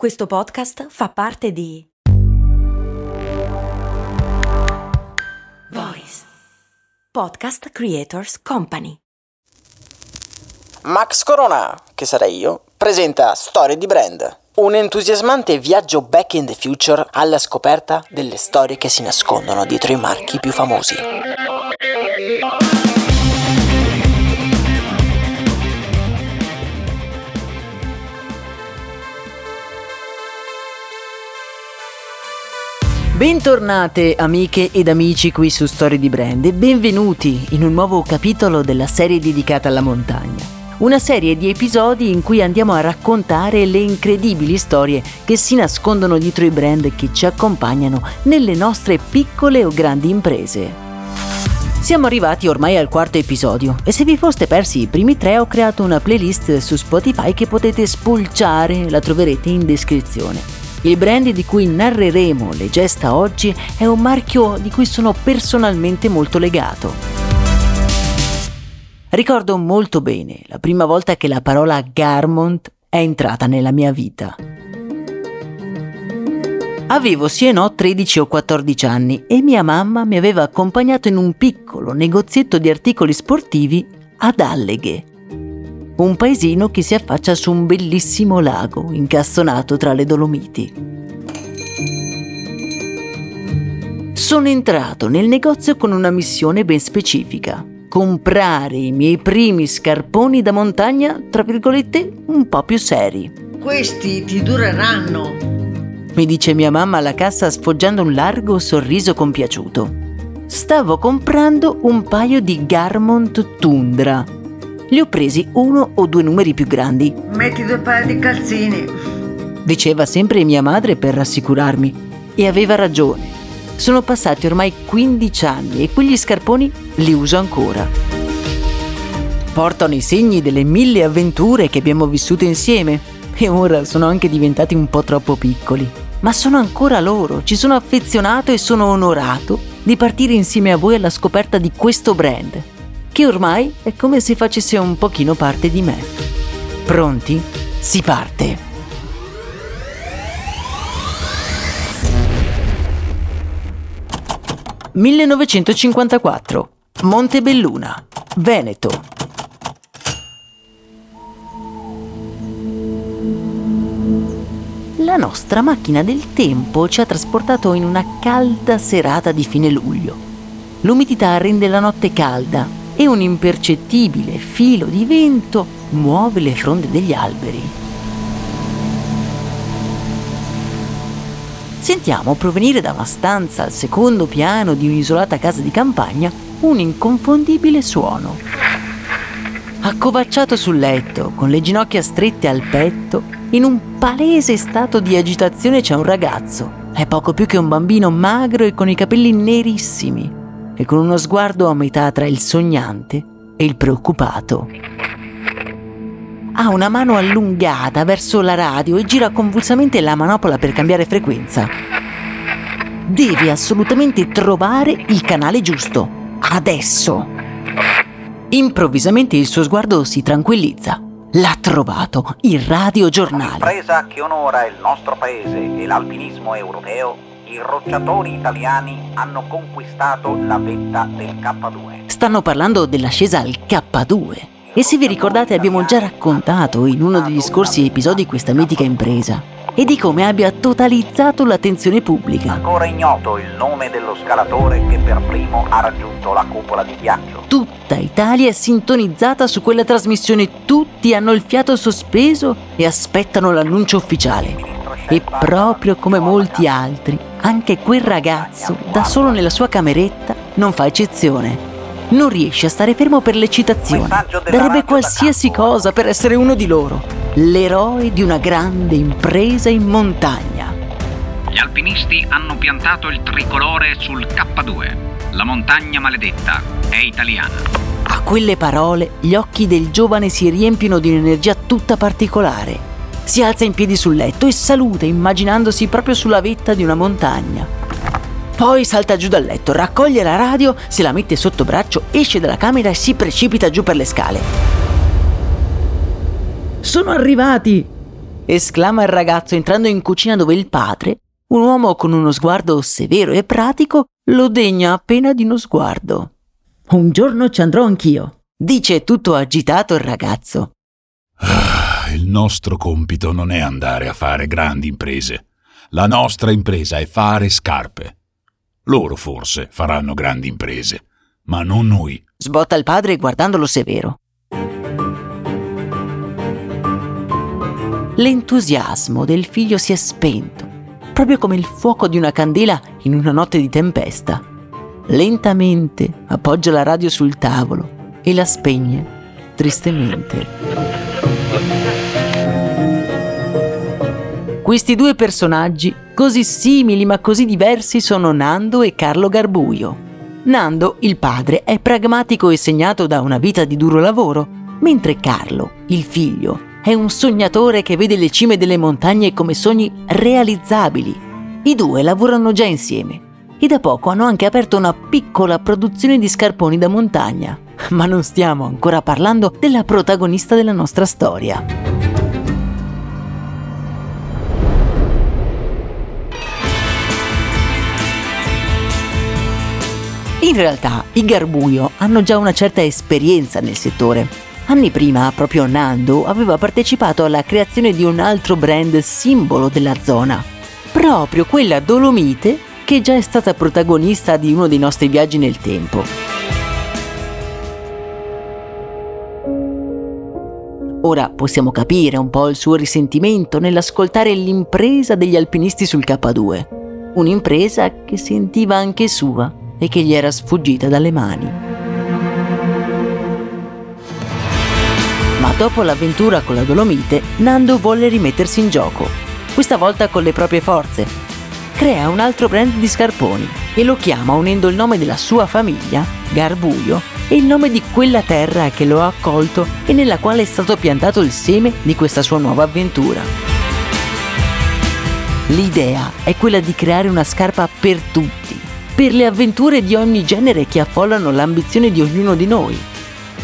Questo podcast fa parte di Voice Podcast Creators Company. Max Corona, che sarei io, presenta Storie di Brand, un entusiasmante viaggio back in the future alla scoperta delle storie che si nascondono dietro i marchi più famosi. Bentornate amiche ed amici qui su Storie di Brand e benvenuti in un nuovo capitolo della serie dedicata alla montagna. Una serie di episodi in cui andiamo a raccontare le incredibili storie che si nascondono dietro i brand che ci accompagnano nelle nostre piccole o grandi imprese. Siamo arrivati ormai al quarto episodio e se vi foste persi i primi tre ho creato una playlist su Spotify che potete spulciare, la troverete in descrizione. Il brand di cui narreremo le gesta oggi è un marchio di cui sono personalmente molto legato. Ricordo molto bene la prima volta che la parola Garmont è entrata nella mia vita. Avevo sì e no 13 o 14 anni e mia mamma mi aveva accompagnato in un piccolo negozietto di articoli sportivi ad Alleghe un paesino che si affaccia su un bellissimo lago incastonato tra le Dolomiti. Sono entrato nel negozio con una missione ben specifica. Comprare i miei primi scarponi da montagna, tra virgolette, un po' più seri. Questi ti dureranno, mi dice mia mamma alla cassa sfoggiando un largo sorriso compiaciuto. Stavo comprando un paio di Garmont Tundra, li ho presi uno o due numeri più grandi. Metti due paia di calzini. Diceva sempre mia madre per rassicurarmi. E aveva ragione. Sono passati ormai 15 anni e quegli scarponi li uso ancora. Portano i segni delle mille avventure che abbiamo vissuto insieme e ora sono anche diventati un po' troppo piccoli. Ma sono ancora loro, ci sono affezionato e sono onorato di partire insieme a voi alla scoperta di questo brand che ormai è come se facesse un pochino parte di me. Pronti? Si parte! «1954. Montebelluna, Veneto. La nostra macchina del tempo ci ha trasportato in una calda serata di fine luglio. L'umidità rende la notte calda e un impercettibile filo di vento muove le fronde degli alberi. Sentiamo provenire da una stanza al secondo piano di un'isolata casa di campagna un inconfondibile suono. Accovacciato sul letto, con le ginocchia strette al petto, in un palese stato di agitazione c'è un ragazzo. È poco più che un bambino magro e con i capelli nerissimi, e con uno sguardo a metà tra il sognante e il preoccupato. Ha una mano allungata verso la radio e gira convulsamente la manopola per cambiare frequenza. Deve assolutamente trovare il canale giusto. Adesso. Improvvisamente il suo sguardo si tranquillizza. L'ha trovato, il radiogiornale. L'impresa che onora il nostro paese e l'alpinismo europeo i rocciatori italiani hanno conquistato la vetta del K2. Stanno parlando dell'ascesa al K2. E se vi ricordate abbiamo già raccontato in uno degli scorsi episodi questa mitica impresa e di come abbia totalizzato l'attenzione pubblica. Ancora ignoto il nome dello scalatore che per primo ha raggiunto la cupola di ghiaccio. Tutta Italia è sintonizzata su quella trasmissione, tutti hanno il fiato sospeso e aspettano l'annuncio ufficiale. E proprio come molti altri, anche quel ragazzo, da solo nella sua cameretta, non fa eccezione. Non riesce a stare fermo per l'eccitazione. Darebbe qualsiasi cosa per essere uno di loro. L'eroe di una grande impresa in montagna. Gli alpinisti hanno piantato il tricolore sul K2. La montagna maledetta è italiana. A quelle parole gli occhi del giovane si riempiono di un'energia tutta particolare si alza in piedi sul letto e saluta immaginandosi proprio sulla vetta di una montagna. Poi salta giù dal letto, raccoglie la radio, se la mette sotto braccio, esce dalla camera e si precipita giù per le scale. Sono arrivati! esclama il ragazzo entrando in cucina dove il padre, un uomo con uno sguardo severo e pratico, lo degna appena di uno sguardo. Un giorno ci andrò anch'io, dice tutto agitato il ragazzo. Il nostro compito non è andare a fare grandi imprese. La nostra impresa è fare scarpe. Loro forse faranno grandi imprese, ma non noi. Sbotta il padre guardandolo severo. L'entusiasmo del figlio si è spento, proprio come il fuoco di una candela in una notte di tempesta. Lentamente appoggia la radio sul tavolo e la spegne tristemente. Questi due personaggi, così simili ma così diversi, sono Nando e Carlo Garbuio. Nando, il padre, è pragmatico e segnato da una vita di duro lavoro, mentre Carlo, il figlio, è un sognatore che vede le cime delle montagne come sogni realizzabili. I due lavorano già insieme e da poco hanno anche aperto una piccola produzione di scarponi da montagna. Ma non stiamo ancora parlando della protagonista della nostra storia. In realtà i Garbuio hanno già una certa esperienza nel settore. Anni prima, proprio Nando aveva partecipato alla creazione di un altro brand simbolo della zona, proprio quella Dolomite che già è stata protagonista di uno dei nostri viaggi nel tempo. Ora possiamo capire un po' il suo risentimento nell'ascoltare l'impresa degli alpinisti sul K2, un'impresa che sentiva anche sua e che gli era sfuggita dalle mani. Ma dopo l'avventura con la Dolomite, Nando volle rimettersi in gioco, questa volta con le proprie forze. Crea un altro brand di scarponi e lo chiama unendo il nome della sua famiglia, Garbuio, e il nome di quella terra che lo ha accolto e nella quale è stato piantato il seme di questa sua nuova avventura. L'idea è quella di creare una scarpa per tutti, per le avventure di ogni genere che affollano l'ambizione di ognuno di noi.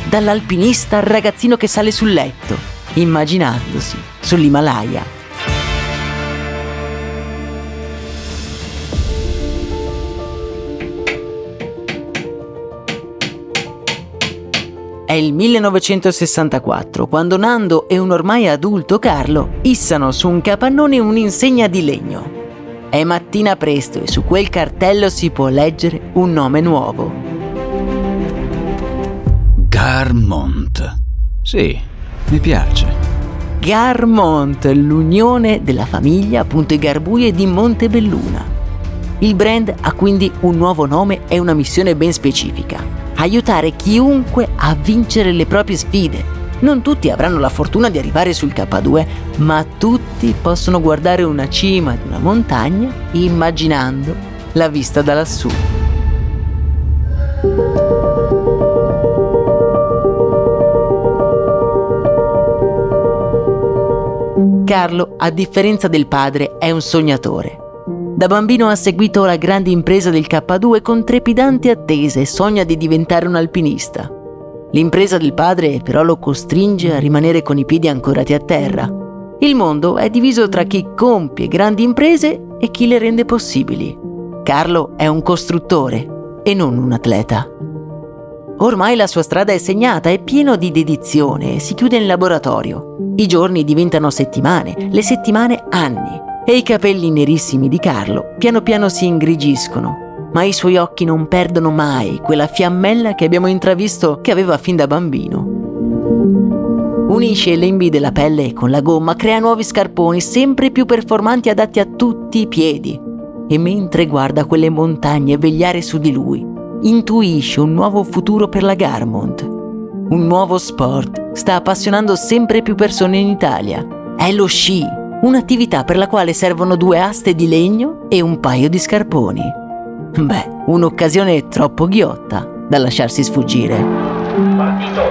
Dall'alpinista al ragazzino che sale sul letto, immaginandosi sull'Himalaya. È il 1964 quando Nando e un ormai adulto Carlo issano su un capannone un'insegna di legno. È mattina presto e su quel cartello si può leggere un nome nuovo. Garmont. Sì, mi piace. Garmont, l'unione della famiglia appunto i Garbuie di Montebelluna. Il brand ha quindi un nuovo nome e una missione ben specifica aiutare chiunque a vincere le proprie sfide. Non tutti avranno la fortuna di arrivare sul K2, ma tutti possono guardare una cima di una montagna immaginando la vista da lassù. Carlo, a differenza del padre, è un sognatore da bambino ha seguito la grande impresa del K2 con trepidanti attese e sogna di diventare un alpinista. L'impresa del padre però lo costringe a rimanere con i piedi ancorati a terra. Il mondo è diviso tra chi compie grandi imprese e chi le rende possibili. Carlo è un costruttore e non un atleta. Ormai la sua strada è segnata, è pieno di dedizione, si chiude in laboratorio. I giorni diventano settimane, le settimane anni e i capelli nerissimi di Carlo piano piano si ingrigiscono, ma i suoi occhi non perdono mai quella fiammella che abbiamo intravisto che aveva fin da bambino. Unisce i lembi della pelle con la gomma, crea nuovi scarponi sempre più performanti adatti a tutti i piedi. E mentre guarda quelle montagne vegliare su di lui, intuisce un nuovo futuro per la Garmont. Un nuovo sport sta appassionando sempre più persone in Italia. È lo sci un'attività per la quale servono due aste di legno e un paio di scarponi. Beh, un'occasione troppo ghiotta da lasciarsi sfuggire. Partito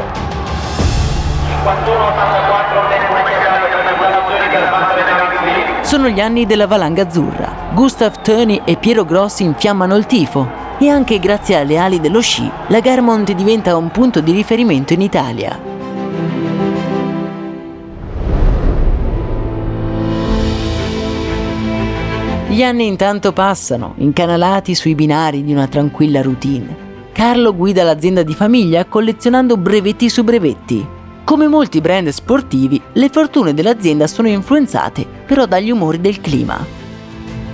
51-84 Sono gli anni della valanga azzurra. Gustav Töni e Piero Grossi infiammano il tifo e anche grazie alle ali dello sci la Garmont diventa un punto di riferimento in Italia. Gli anni intanto passano, incanalati sui binari di una tranquilla routine. Carlo guida l'azienda di famiglia collezionando brevetti su brevetti. Come molti brand sportivi, le fortune dell'azienda sono influenzate però dagli umori del clima.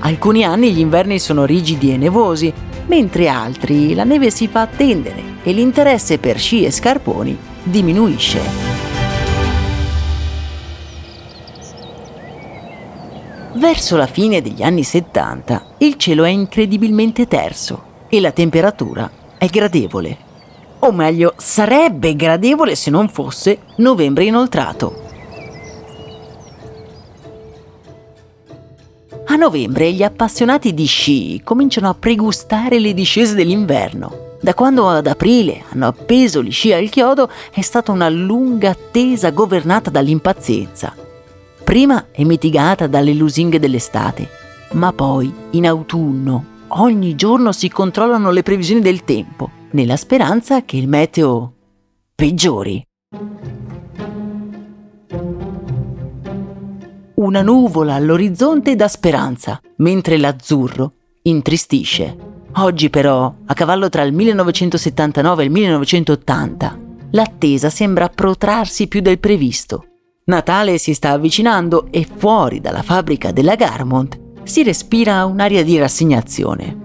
Alcuni anni gli inverni sono rigidi e nevosi, mentre altri la neve si fa attendere e l'interesse per sci e scarponi diminuisce. Verso la fine degli anni 70 il cielo è incredibilmente terso e la temperatura è gradevole. O meglio, sarebbe gradevole se non fosse novembre inoltrato. A novembre gli appassionati di sci cominciano a pregustare le discese dell'inverno. Da quando ad aprile hanno appeso gli sci al chiodo è stata una lunga attesa governata dall'impazienza prima è mitigata dalle lusinghe dell'estate, ma poi, in autunno, ogni giorno si controllano le previsioni del tempo, nella speranza che il meteo peggiori. Una nuvola all'orizzonte dà speranza, mentre l'azzurro intristisce. Oggi però, a cavallo tra il 1979 e il 1980, l'attesa sembra protrarsi più del previsto Natale si sta avvicinando e fuori dalla fabbrica della Garmont si respira un'aria di rassegnazione.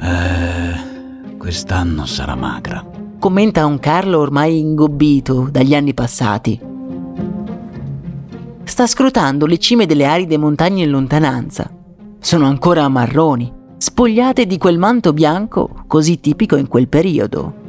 Eh, quest'anno sarà magra. Commenta un Carlo ormai ingobbito dagli anni passati. Sta scrutando le cime delle aride montagne in lontananza. Sono ancora marroni, spogliate di quel manto bianco così tipico in quel periodo.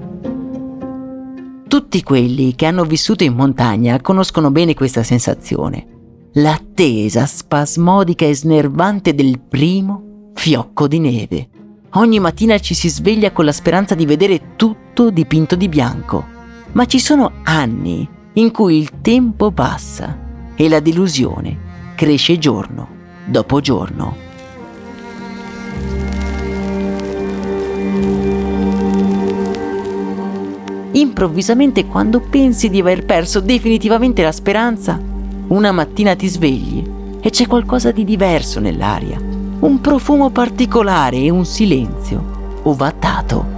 Tutti quelli che hanno vissuto in montagna conoscono bene questa sensazione. L'attesa spasmodica e snervante del primo fiocco di neve. Ogni mattina ci si sveglia con la speranza di vedere tutto dipinto di bianco. Ma ci sono anni in cui il tempo passa e la delusione cresce giorno dopo giorno. Improvvisamente quando pensi di aver perso definitivamente la speranza, una mattina ti svegli e c'è qualcosa di diverso nell'aria, un profumo particolare e un silenzio ovattato.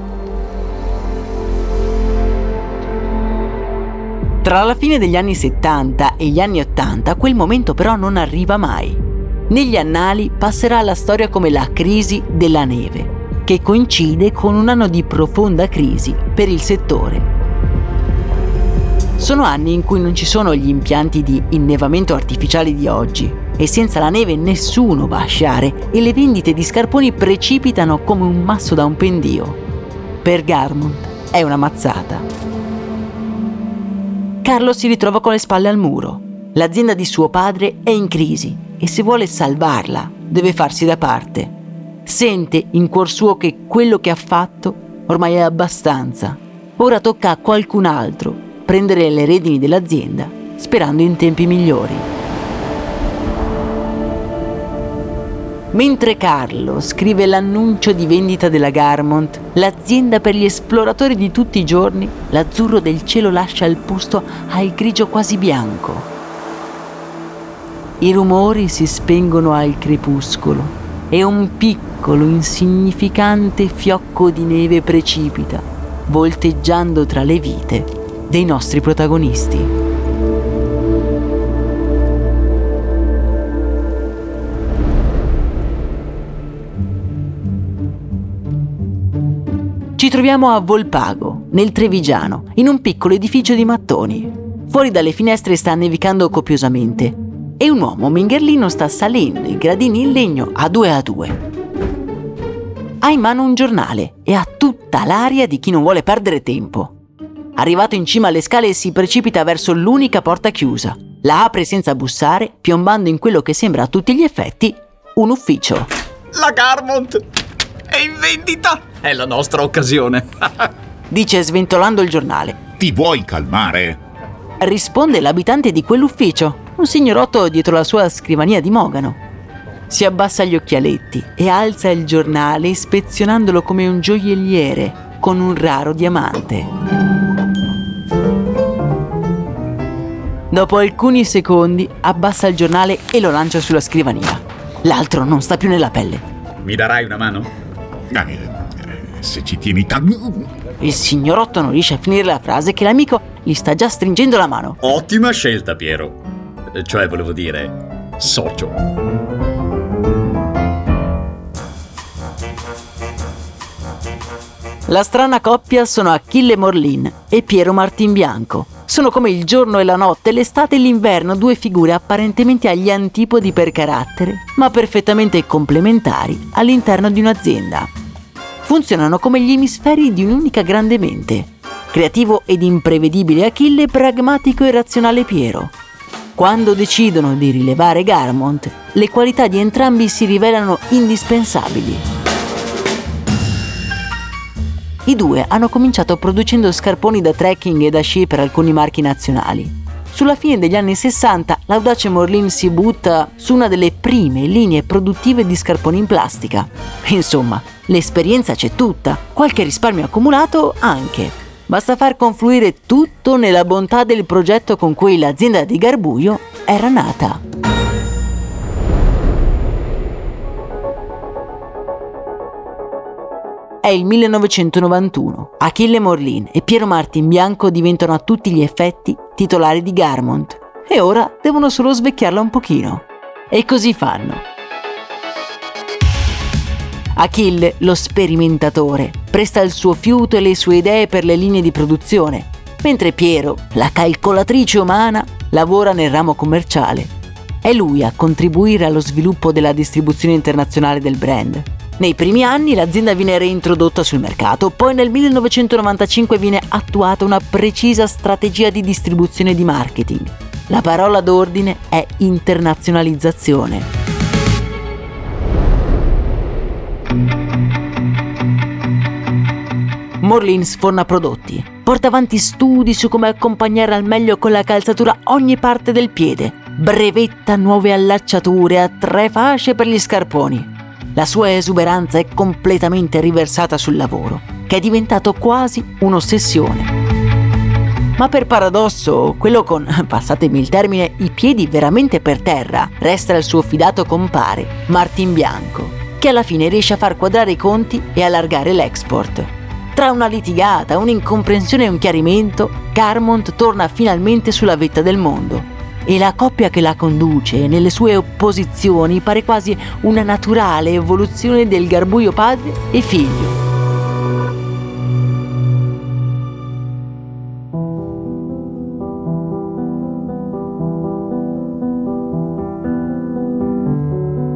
Tra la fine degli anni 70 e gli anni 80 quel momento però non arriva mai. Negli annali passerà alla storia come la crisi della neve, che coincide con un anno di profonda crisi per il settore. Sono anni in cui non ci sono gli impianti di innevamento artificiali di oggi e senza la neve nessuno va a sciare e le vendite di scarponi precipitano come un masso da un pendio. Per Garmont è una mazzata. Carlo si ritrova con le spalle al muro. L'azienda di suo padre è in crisi e se vuole salvarla deve farsi da parte. Sente in cuor suo che quello che ha fatto ormai è abbastanza. Ora tocca a qualcun altro prendere le redini dell'azienda, sperando in tempi migliori. Mentre Carlo scrive l'annuncio di vendita della Garmont, l'azienda per gli esploratori di tutti i giorni, l'azzurro del cielo lascia il posto al grigio quasi bianco. I rumori si spengono al crepuscolo e un piccolo, insignificante fiocco di neve precipita, volteggiando tra le vite dei nostri protagonisti. Ci troviamo a Volpago, nel Trevigiano, in un piccolo edificio di mattoni. Fuori dalle finestre sta nevicando copiosamente e un uomo mingherlino sta salendo i gradini in legno a due a due. Ha in mano un giornale e ha tutta l'aria di chi non vuole perdere tempo. Arrivato in cima alle scale si precipita verso l'unica porta chiusa. La apre senza bussare, piombando in quello che sembra a tutti gli effetti un ufficio. La Garmont è in vendita! È la nostra occasione. Dice sventolando il giornale. Ti vuoi calmare? Risponde l'abitante di quell'ufficio, un signorotto dietro la sua scrivania di Mogano. Si abbassa gli occhialetti e alza il giornale ispezionandolo come un gioielliere con un raro diamante. Dopo alcuni secondi abbassa il giornale e lo lancia sulla scrivania. l'altro non sta più nella pelle. Mi darai una mano? Eh, se ci tieni tanto... Il signorotto non riesce a finire la frase che l'amico gli sta già stringendo la mano. Ottima scelta, Piero. Cioè, volevo dire, socio. La strana coppia sono Achille Morlin e Piero Martin Bianco. Sono come il giorno e la notte, l'estate e l'inverno, due figure apparentemente agli antipodi per carattere, ma perfettamente complementari all'interno di un'azienda. Funzionano come gli emisferi di un'unica grande mente. Creativo ed imprevedibile Achille, pragmatico e razionale Piero. Quando decidono di rilevare Garmont, le qualità di entrambi si rivelano indispensabili. I due hanno cominciato producendo scarponi da trekking e da sci per alcuni marchi nazionali. Sulla fine degli anni 60 l'audace Morlin si butta su una delle prime linee produttive di scarponi in plastica. Insomma, l'esperienza c'è tutta, qualche risparmio accumulato anche. Basta far confluire tutto nella bontà del progetto con cui l'azienda di Garbuio era nata. È il 1991. Achille Morlin e Piero Martin Bianco diventano a tutti gli effetti titolari di Garmont e ora devono solo svecchiarla un pochino. E così fanno. Achille, lo sperimentatore, presta il suo fiuto e le sue idee per le linee di produzione, mentre Piero, la calcolatrice umana, lavora nel ramo commerciale. È lui a contribuire allo sviluppo della distribuzione internazionale del brand nei primi anni l'azienda viene reintrodotta sul mercato, poi nel 1995 viene attuata una precisa strategia di distribuzione e di marketing. La parola d'ordine è internazionalizzazione. Morlin sforna prodotti, porta avanti studi su come accompagnare al meglio con la calzatura ogni parte del piede, brevetta nuove allacciature a tre fasce per gli scarponi, la sua esuberanza è completamente riversata sul lavoro, che è diventato quasi un'ossessione. Ma per paradosso, quello con, passatemi il termine, i piedi veramente per terra, resta il suo fidato compare, Martin Bianco, che alla fine riesce a far quadrare i conti e allargare l'export. Tra una litigata, un'incomprensione e un chiarimento, Carmont torna finalmente sulla vetta del mondo e la coppia che la conduce nelle sue opposizioni pare quasi una naturale evoluzione del garbuio padre e figlio.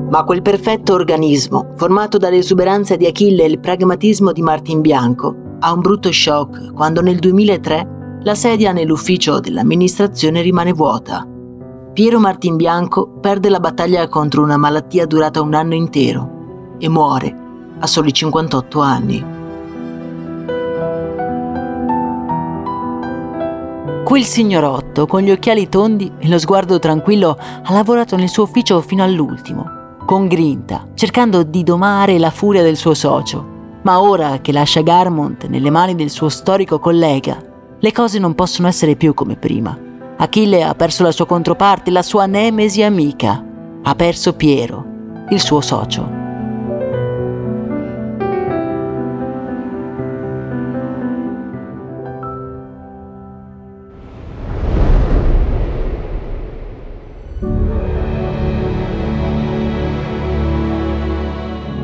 Ma quel perfetto organismo, formato dall'esuberanza di Achille e il pragmatismo di Martin Bianco, ha un brutto shock quando nel 2003 la sedia nell'ufficio dell'amministrazione rimane vuota Piero Martin Bianco perde la battaglia contro una malattia durata un anno intero e muore a soli 58 anni. Quel signorotto, con gli occhiali tondi e lo sguardo tranquillo, ha lavorato nel suo ufficio fino all'ultimo, con grinta, cercando di domare la furia del suo socio. Ma ora che lascia Garmont nelle mani del suo storico collega, le cose non possono essere più come prima. Achille ha perso la sua controparte, la sua nemesi amica. Ha perso Piero, il suo socio.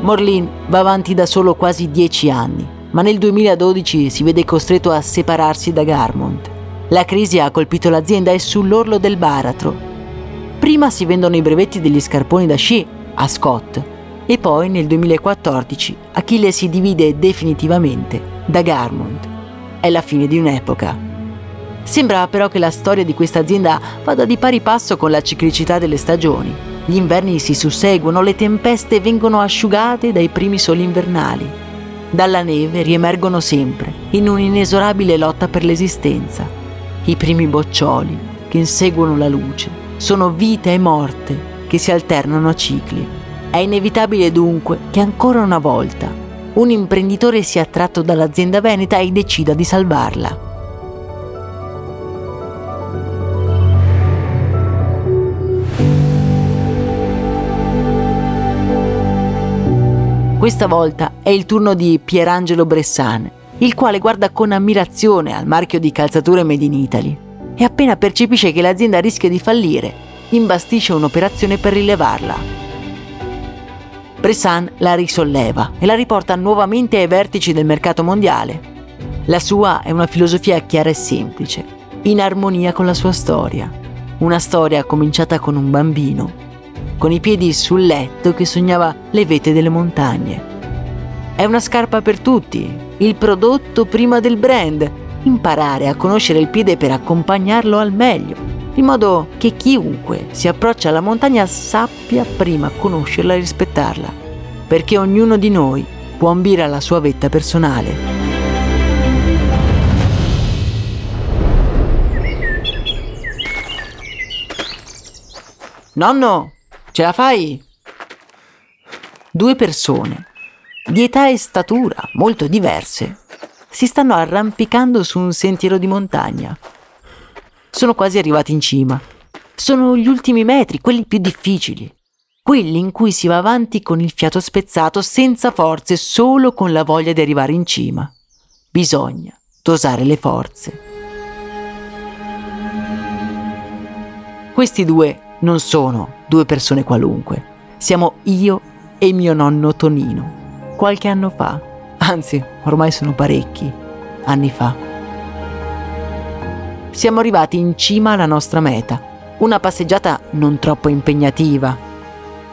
Morlin va avanti da solo quasi dieci anni, ma nel 2012 si vede costretto a separarsi da Garmont. La crisi ha colpito l'azienda e sull'orlo del baratro. Prima si vendono i brevetti degli scarponi da sci a Scott e poi nel 2014 Achille si divide definitivamente da Garmont. È la fine di un'epoca. Sembra però che la storia di questa azienda vada di pari passo con la ciclicità delle stagioni. Gli inverni si susseguono, le tempeste vengono asciugate dai primi soli invernali. Dalla neve riemergono sempre, in un'inesorabile lotta per l'esistenza. I primi boccioli che inseguono la luce sono vita e morte che si alternano a cicli. È inevitabile dunque che ancora una volta un imprenditore sia attratto dall'azienda veneta e decida di salvarla. Questa volta è il turno di Pierangelo Bressan, il quale guarda con ammirazione al marchio di calzature Made in Italy e appena percepisce che l'azienda rischia di fallire, imbastisce un'operazione per rilevarla. Bressan la risolleva e la riporta nuovamente ai vertici del mercato mondiale. La sua è una filosofia chiara e semplice, in armonia con la sua storia. Una storia cominciata con un bambino, con i piedi sul letto che sognava le vete delle montagne. È una scarpa per tutti, il prodotto prima del brand, imparare a conoscere il piede per accompagnarlo al meglio, in modo che chiunque si approccia alla montagna sappia prima conoscerla e rispettarla, perché ognuno di noi può ambire alla sua vetta personale. Nonno, ce la fai? Due persone, di età e statura molto diverse, si stanno arrampicando su un sentiero di montagna. Sono quasi arrivati in cima. Sono gli ultimi metri, quelli più difficili. Quelli in cui si va avanti con il fiato spezzato, senza forze, solo con la voglia di arrivare in cima. Bisogna dosare le forze. Questi due non sono due persone qualunque. Siamo io e mio nonno Tonino. Qualche anno fa, anzi ormai sono parecchi anni fa. Siamo arrivati in cima alla nostra meta, una passeggiata non troppo impegnativa.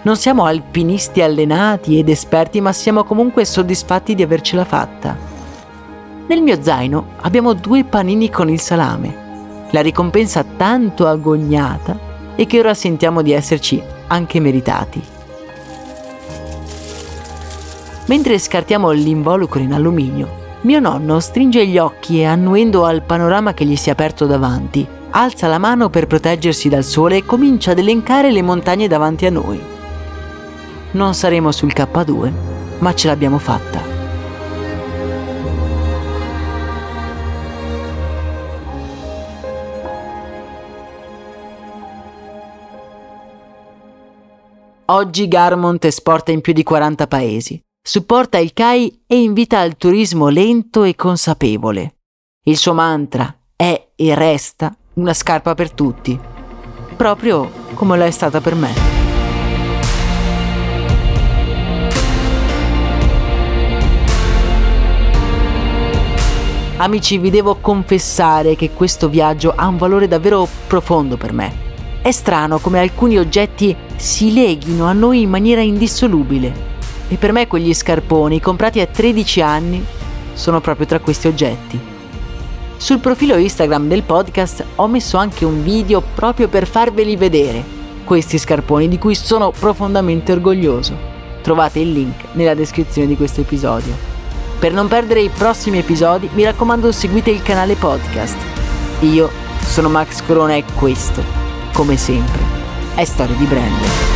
Non siamo alpinisti allenati ed esperti, ma siamo comunque soddisfatti di avercela fatta. Nel mio zaino abbiamo due panini con il salame, la ricompensa tanto agognata e che ora sentiamo di esserci anche meritati. Mentre scartiamo l'involucro in alluminio, mio nonno stringe gli occhi e annuendo al panorama che gli si è aperto davanti, alza la mano per proteggersi dal sole e comincia ad elencare le montagne davanti a noi. Non saremo sul K2, ma ce l'abbiamo fatta. Oggi Garmont esporta in più di 40 paesi, supporta il CAI e invita al turismo lento e consapevole. Il suo mantra è e resta una scarpa per tutti, proprio come lo è stata per me. Amici, vi devo confessare che questo viaggio ha un valore davvero profondo per me. È strano come alcuni oggetti si leghino a noi in maniera indissolubile. E per me quegli scarponi, comprati a 13 anni, sono proprio tra questi oggetti. Sul profilo Instagram del podcast ho messo anche un video proprio per farveli vedere, questi scarponi di cui sono profondamente orgoglioso. Trovate il link nella descrizione di questo episodio. Per non perdere i prossimi episodi, mi raccomando seguite il canale podcast. Io sono Max Corona e questo come sempre, è storia di brand.